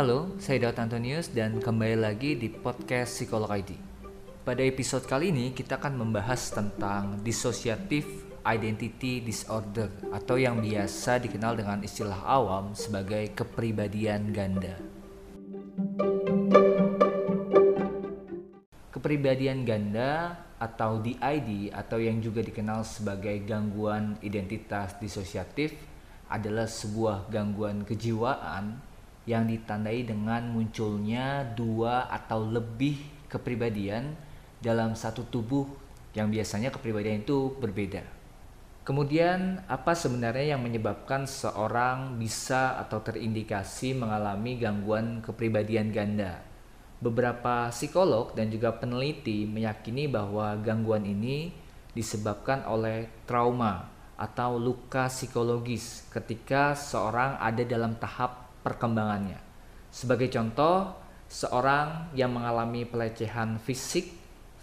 Halo, saya Daud Antonius dan kembali lagi di podcast Psikolog ID. Pada episode kali ini kita akan membahas tentang dissociative identity disorder atau yang biasa dikenal dengan istilah awam sebagai kepribadian ganda. Kepribadian ganda atau DID atau yang juga dikenal sebagai gangguan identitas disosiatif adalah sebuah gangguan kejiwaan yang ditandai dengan munculnya dua atau lebih kepribadian dalam satu tubuh yang biasanya kepribadian itu berbeda. Kemudian, apa sebenarnya yang menyebabkan seorang bisa atau terindikasi mengalami gangguan kepribadian ganda? Beberapa psikolog dan juga peneliti meyakini bahwa gangguan ini disebabkan oleh trauma atau luka psikologis ketika seorang ada dalam tahap perkembangannya. Sebagai contoh, seorang yang mengalami pelecehan fisik,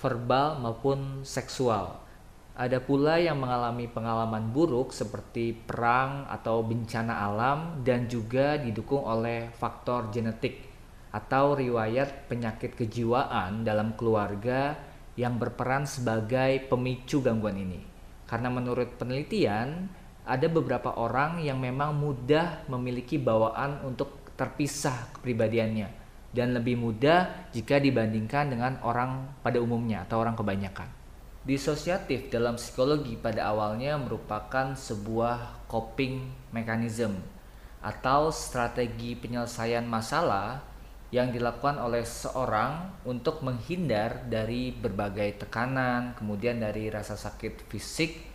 verbal maupun seksual. Ada pula yang mengalami pengalaman buruk seperti perang atau bencana alam dan juga didukung oleh faktor genetik atau riwayat penyakit kejiwaan dalam keluarga yang berperan sebagai pemicu gangguan ini. Karena menurut penelitian, ada beberapa orang yang memang mudah memiliki bawaan untuk terpisah kepribadiannya dan lebih mudah jika dibandingkan dengan orang pada umumnya atau orang kebanyakan. Disosiatif dalam psikologi pada awalnya merupakan sebuah coping mechanism atau strategi penyelesaian masalah yang dilakukan oleh seorang untuk menghindar dari berbagai tekanan, kemudian dari rasa sakit fisik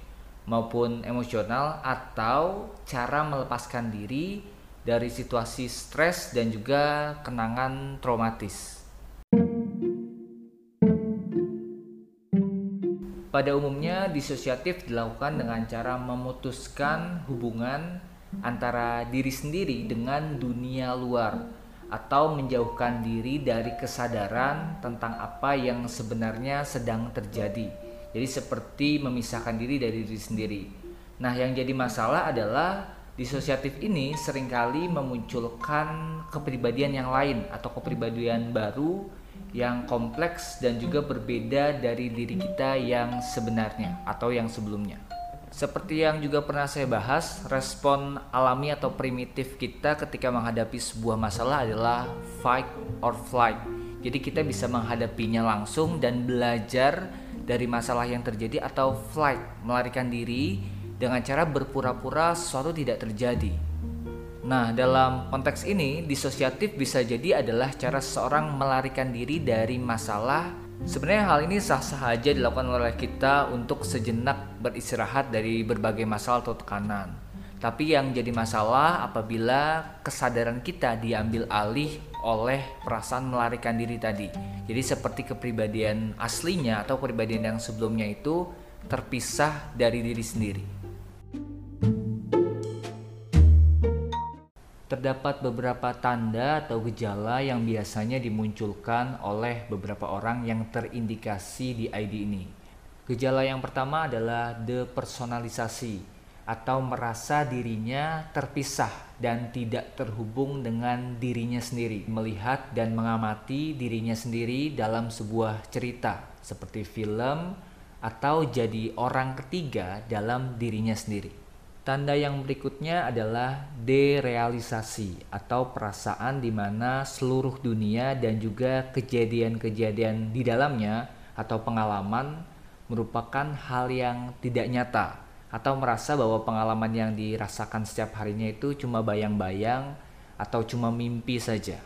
maupun emosional atau cara melepaskan diri dari situasi stres dan juga kenangan traumatis. Pada umumnya disosiatif dilakukan dengan cara memutuskan hubungan antara diri sendiri dengan dunia luar atau menjauhkan diri dari kesadaran tentang apa yang sebenarnya sedang terjadi. Jadi seperti memisahkan diri dari diri sendiri. Nah, yang jadi masalah adalah disosiatif ini sering kali memunculkan kepribadian yang lain atau kepribadian baru yang kompleks dan juga berbeda dari diri kita yang sebenarnya atau yang sebelumnya. Seperti yang juga pernah saya bahas, respon alami atau primitif kita ketika menghadapi sebuah masalah adalah fight or flight. Jadi kita bisa menghadapinya langsung dan belajar dari masalah yang terjadi atau flight, melarikan diri dengan cara berpura-pura sesuatu tidak terjadi. Nah, dalam konteks ini, disosiatif bisa jadi adalah cara seorang melarikan diri dari masalah Sebenarnya hal ini sah-sah saja dilakukan oleh kita untuk sejenak beristirahat dari berbagai masalah atau tekanan. Tapi yang jadi masalah apabila kesadaran kita diambil alih oleh perasaan melarikan diri tadi. Jadi seperti kepribadian aslinya atau kepribadian yang sebelumnya itu terpisah dari diri sendiri. terdapat beberapa tanda atau gejala yang biasanya dimunculkan oleh beberapa orang yang terindikasi di ID ini. Gejala yang pertama adalah depersonalisasi atau merasa dirinya terpisah dan tidak terhubung dengan dirinya sendiri, melihat dan mengamati dirinya sendiri dalam sebuah cerita seperti film atau jadi orang ketiga dalam dirinya sendiri. Tanda yang berikutnya adalah derealisasi atau perasaan di mana seluruh dunia dan juga kejadian-kejadian di dalamnya atau pengalaman merupakan hal yang tidak nyata atau merasa bahwa pengalaman yang dirasakan setiap harinya itu cuma bayang-bayang atau cuma mimpi saja.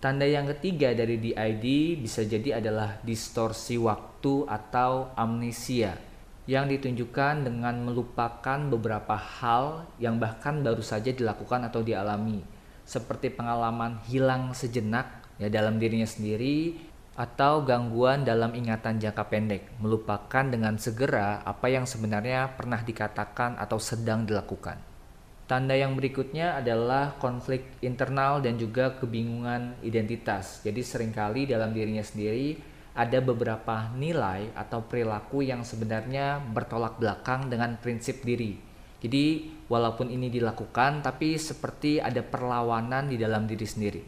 Tanda yang ketiga dari DID bisa jadi adalah distorsi waktu atau amnesia yang ditunjukkan dengan melupakan beberapa hal yang bahkan baru saja dilakukan atau dialami, seperti pengalaman hilang sejenak ya dalam dirinya sendiri atau gangguan dalam ingatan jangka pendek, melupakan dengan segera apa yang sebenarnya pernah dikatakan atau sedang dilakukan. Tanda yang berikutnya adalah konflik internal dan juga kebingungan identitas. Jadi sering kali dalam dirinya sendiri ada beberapa nilai atau perilaku yang sebenarnya bertolak belakang dengan prinsip diri. Jadi walaupun ini dilakukan tapi seperti ada perlawanan di dalam diri sendiri.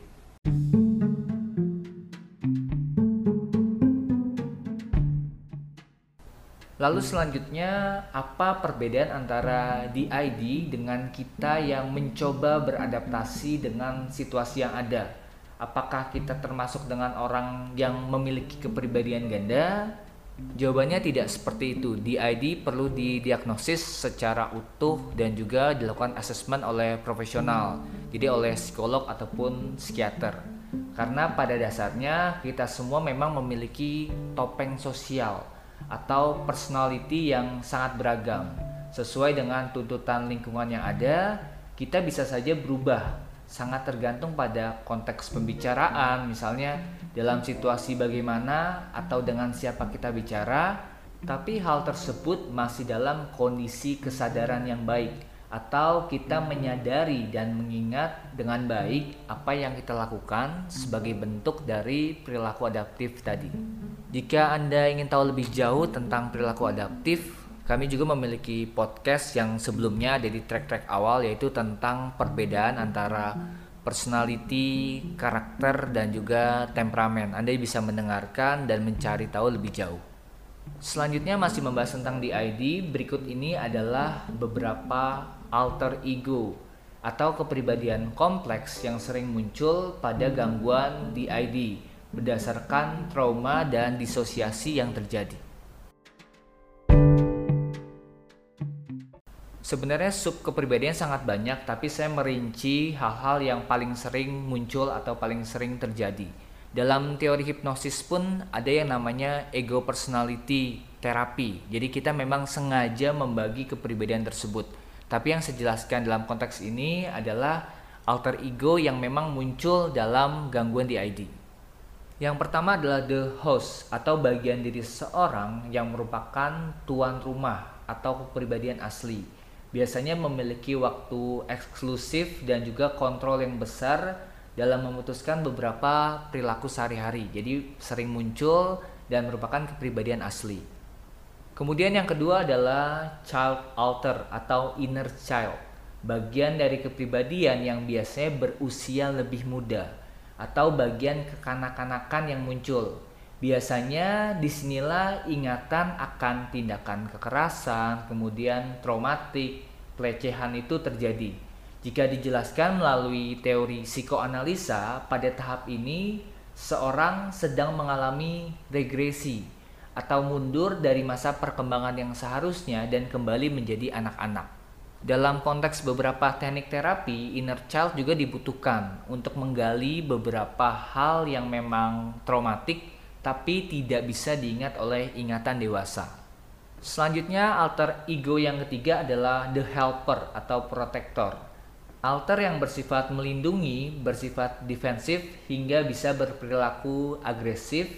Lalu selanjutnya apa perbedaan antara DID dengan kita yang mencoba beradaptasi dengan situasi yang ada? Apakah kita termasuk dengan orang yang memiliki kepribadian ganda? Jawabannya tidak seperti itu. DID perlu didiagnosis secara utuh dan juga dilakukan asesmen oleh profesional, jadi oleh psikolog ataupun psikiater. Karena pada dasarnya kita semua memang memiliki topeng sosial atau personality yang sangat beragam. Sesuai dengan tuntutan lingkungan yang ada, kita bisa saja berubah. Sangat tergantung pada konteks pembicaraan, misalnya dalam situasi bagaimana atau dengan siapa kita bicara, tapi hal tersebut masih dalam kondisi kesadaran yang baik atau kita menyadari dan mengingat dengan baik apa yang kita lakukan sebagai bentuk dari perilaku adaptif tadi. Jika Anda ingin tahu lebih jauh tentang perilaku adaptif, kami juga memiliki podcast yang sebelumnya ada di track-track awal yaitu tentang perbedaan antara personality, karakter dan juga temperamen. Anda bisa mendengarkan dan mencari tahu lebih jauh. Selanjutnya masih membahas tentang DID, berikut ini adalah beberapa alter ego atau kepribadian kompleks yang sering muncul pada gangguan DID berdasarkan trauma dan disosiasi yang terjadi. Sebenarnya sub kepribadian sangat banyak, tapi saya merinci hal-hal yang paling sering muncul atau paling sering terjadi. Dalam teori hipnosis pun ada yang namanya ego personality terapi. Jadi kita memang sengaja membagi kepribadian tersebut tapi yang saya jelaskan dalam konteks ini adalah alter ego yang memang muncul dalam gangguan DID. Yang pertama adalah the host atau bagian diri seseorang yang merupakan tuan rumah atau kepribadian asli. Biasanya memiliki waktu eksklusif dan juga kontrol yang besar dalam memutuskan beberapa perilaku sehari-hari. Jadi sering muncul dan merupakan kepribadian asli. Kemudian yang kedua adalah child alter atau inner child, bagian dari kepribadian yang biasanya berusia lebih muda atau bagian kekanak-kanakan yang muncul. Biasanya di sinilah ingatan akan tindakan kekerasan, kemudian traumatik, pelecehan itu terjadi. Jika dijelaskan melalui teori psikoanalisa, pada tahap ini seorang sedang mengalami regresi atau mundur dari masa perkembangan yang seharusnya dan kembali menjadi anak-anak. Dalam konteks beberapa teknik terapi, inner child juga dibutuhkan untuk menggali beberapa hal yang memang traumatik tapi tidak bisa diingat oleh ingatan dewasa. Selanjutnya, alter ego yang ketiga adalah the helper atau protector. Alter yang bersifat melindungi, bersifat defensif hingga bisa berperilaku agresif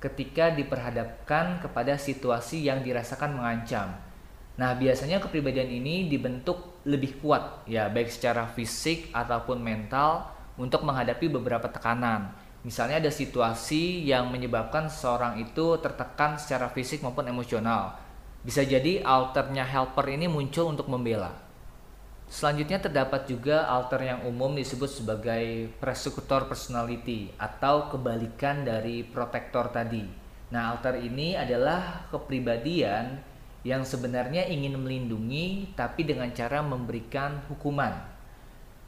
ketika diperhadapkan kepada situasi yang dirasakan mengancam. Nah, biasanya kepribadian ini dibentuk lebih kuat ya, baik secara fisik ataupun mental untuk menghadapi beberapa tekanan. Misalnya ada situasi yang menyebabkan seseorang itu tertekan secara fisik maupun emosional. Bisa jadi alternya helper ini muncul untuk membela. Selanjutnya terdapat juga alter yang umum disebut sebagai persecutor personality atau kebalikan dari protektor tadi. Nah, alter ini adalah kepribadian yang sebenarnya ingin melindungi tapi dengan cara memberikan hukuman.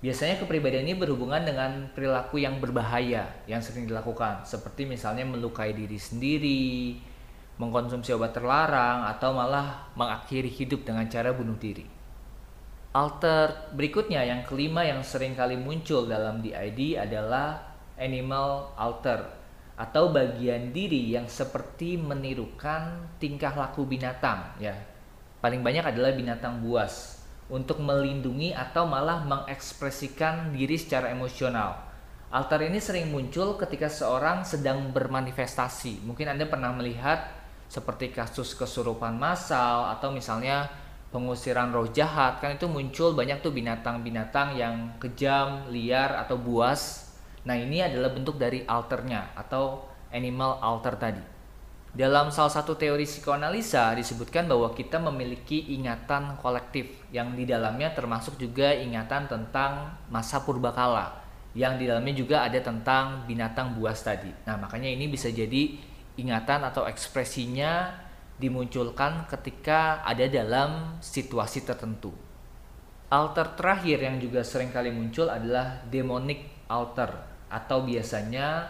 Biasanya kepribadian ini berhubungan dengan perilaku yang berbahaya yang sering dilakukan, seperti misalnya melukai diri sendiri, mengkonsumsi obat terlarang, atau malah mengakhiri hidup dengan cara bunuh diri. Alter berikutnya yang kelima yang sering kali muncul dalam DID adalah animal alter atau bagian diri yang seperti menirukan tingkah laku binatang ya. Paling banyak adalah binatang buas untuk melindungi atau malah mengekspresikan diri secara emosional. Alter ini sering muncul ketika seorang sedang bermanifestasi. Mungkin Anda pernah melihat seperti kasus kesurupan massal atau misalnya pengusiran roh jahat kan itu muncul banyak tuh binatang-binatang yang kejam, liar atau buas. Nah, ini adalah bentuk dari alternya atau animal alter tadi. Dalam salah satu teori psikoanalisa disebutkan bahwa kita memiliki ingatan kolektif yang di dalamnya termasuk juga ingatan tentang masa purbakala yang di dalamnya juga ada tentang binatang buas tadi. Nah, makanya ini bisa jadi ingatan atau ekspresinya dimunculkan ketika ada dalam situasi tertentu. Alter terakhir yang juga sering kali muncul adalah demonic alter atau biasanya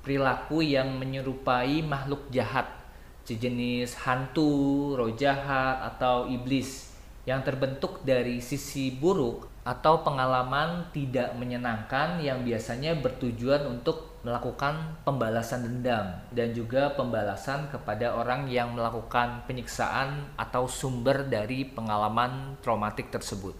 perilaku yang menyerupai makhluk jahat sejenis hantu, roh jahat atau iblis yang terbentuk dari sisi buruk atau pengalaman tidak menyenangkan yang biasanya bertujuan untuk melakukan pembalasan dendam dan juga pembalasan kepada orang yang melakukan penyiksaan atau sumber dari pengalaman traumatik tersebut.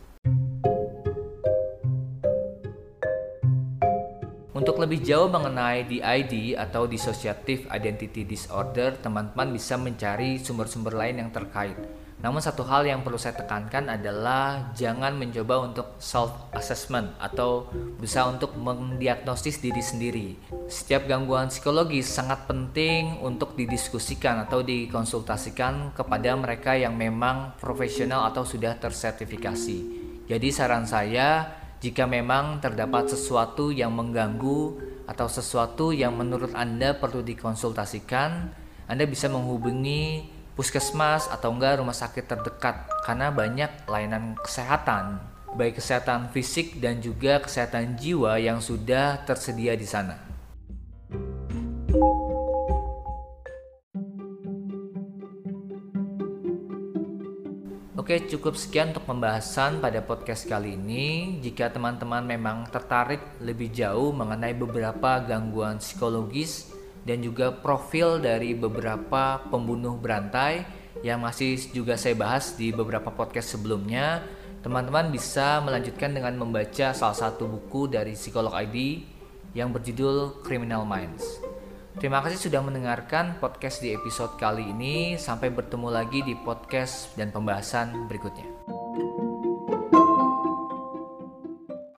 Untuk lebih jauh mengenai DID atau Dissociative Identity Disorder, teman-teman bisa mencari sumber-sumber lain yang terkait namun satu hal yang perlu saya tekankan adalah jangan mencoba untuk self assessment atau berusaha untuk mendiagnosis diri sendiri. Setiap gangguan psikologis sangat penting untuk didiskusikan atau dikonsultasikan kepada mereka yang memang profesional atau sudah tersertifikasi. Jadi saran saya jika memang terdapat sesuatu yang mengganggu atau sesuatu yang menurut Anda perlu dikonsultasikan, Anda bisa menghubungi puskesmas atau enggak rumah sakit terdekat karena banyak layanan kesehatan baik kesehatan fisik dan juga kesehatan jiwa yang sudah tersedia di sana. Oke, cukup sekian untuk pembahasan pada podcast kali ini. Jika teman-teman memang tertarik lebih jauh mengenai beberapa gangguan psikologis dan juga profil dari beberapa pembunuh berantai yang masih juga saya bahas di beberapa podcast sebelumnya. Teman-teman bisa melanjutkan dengan membaca salah satu buku dari psikolog ID yang berjudul Criminal Minds. Terima kasih sudah mendengarkan podcast di episode kali ini. Sampai bertemu lagi di podcast dan pembahasan berikutnya.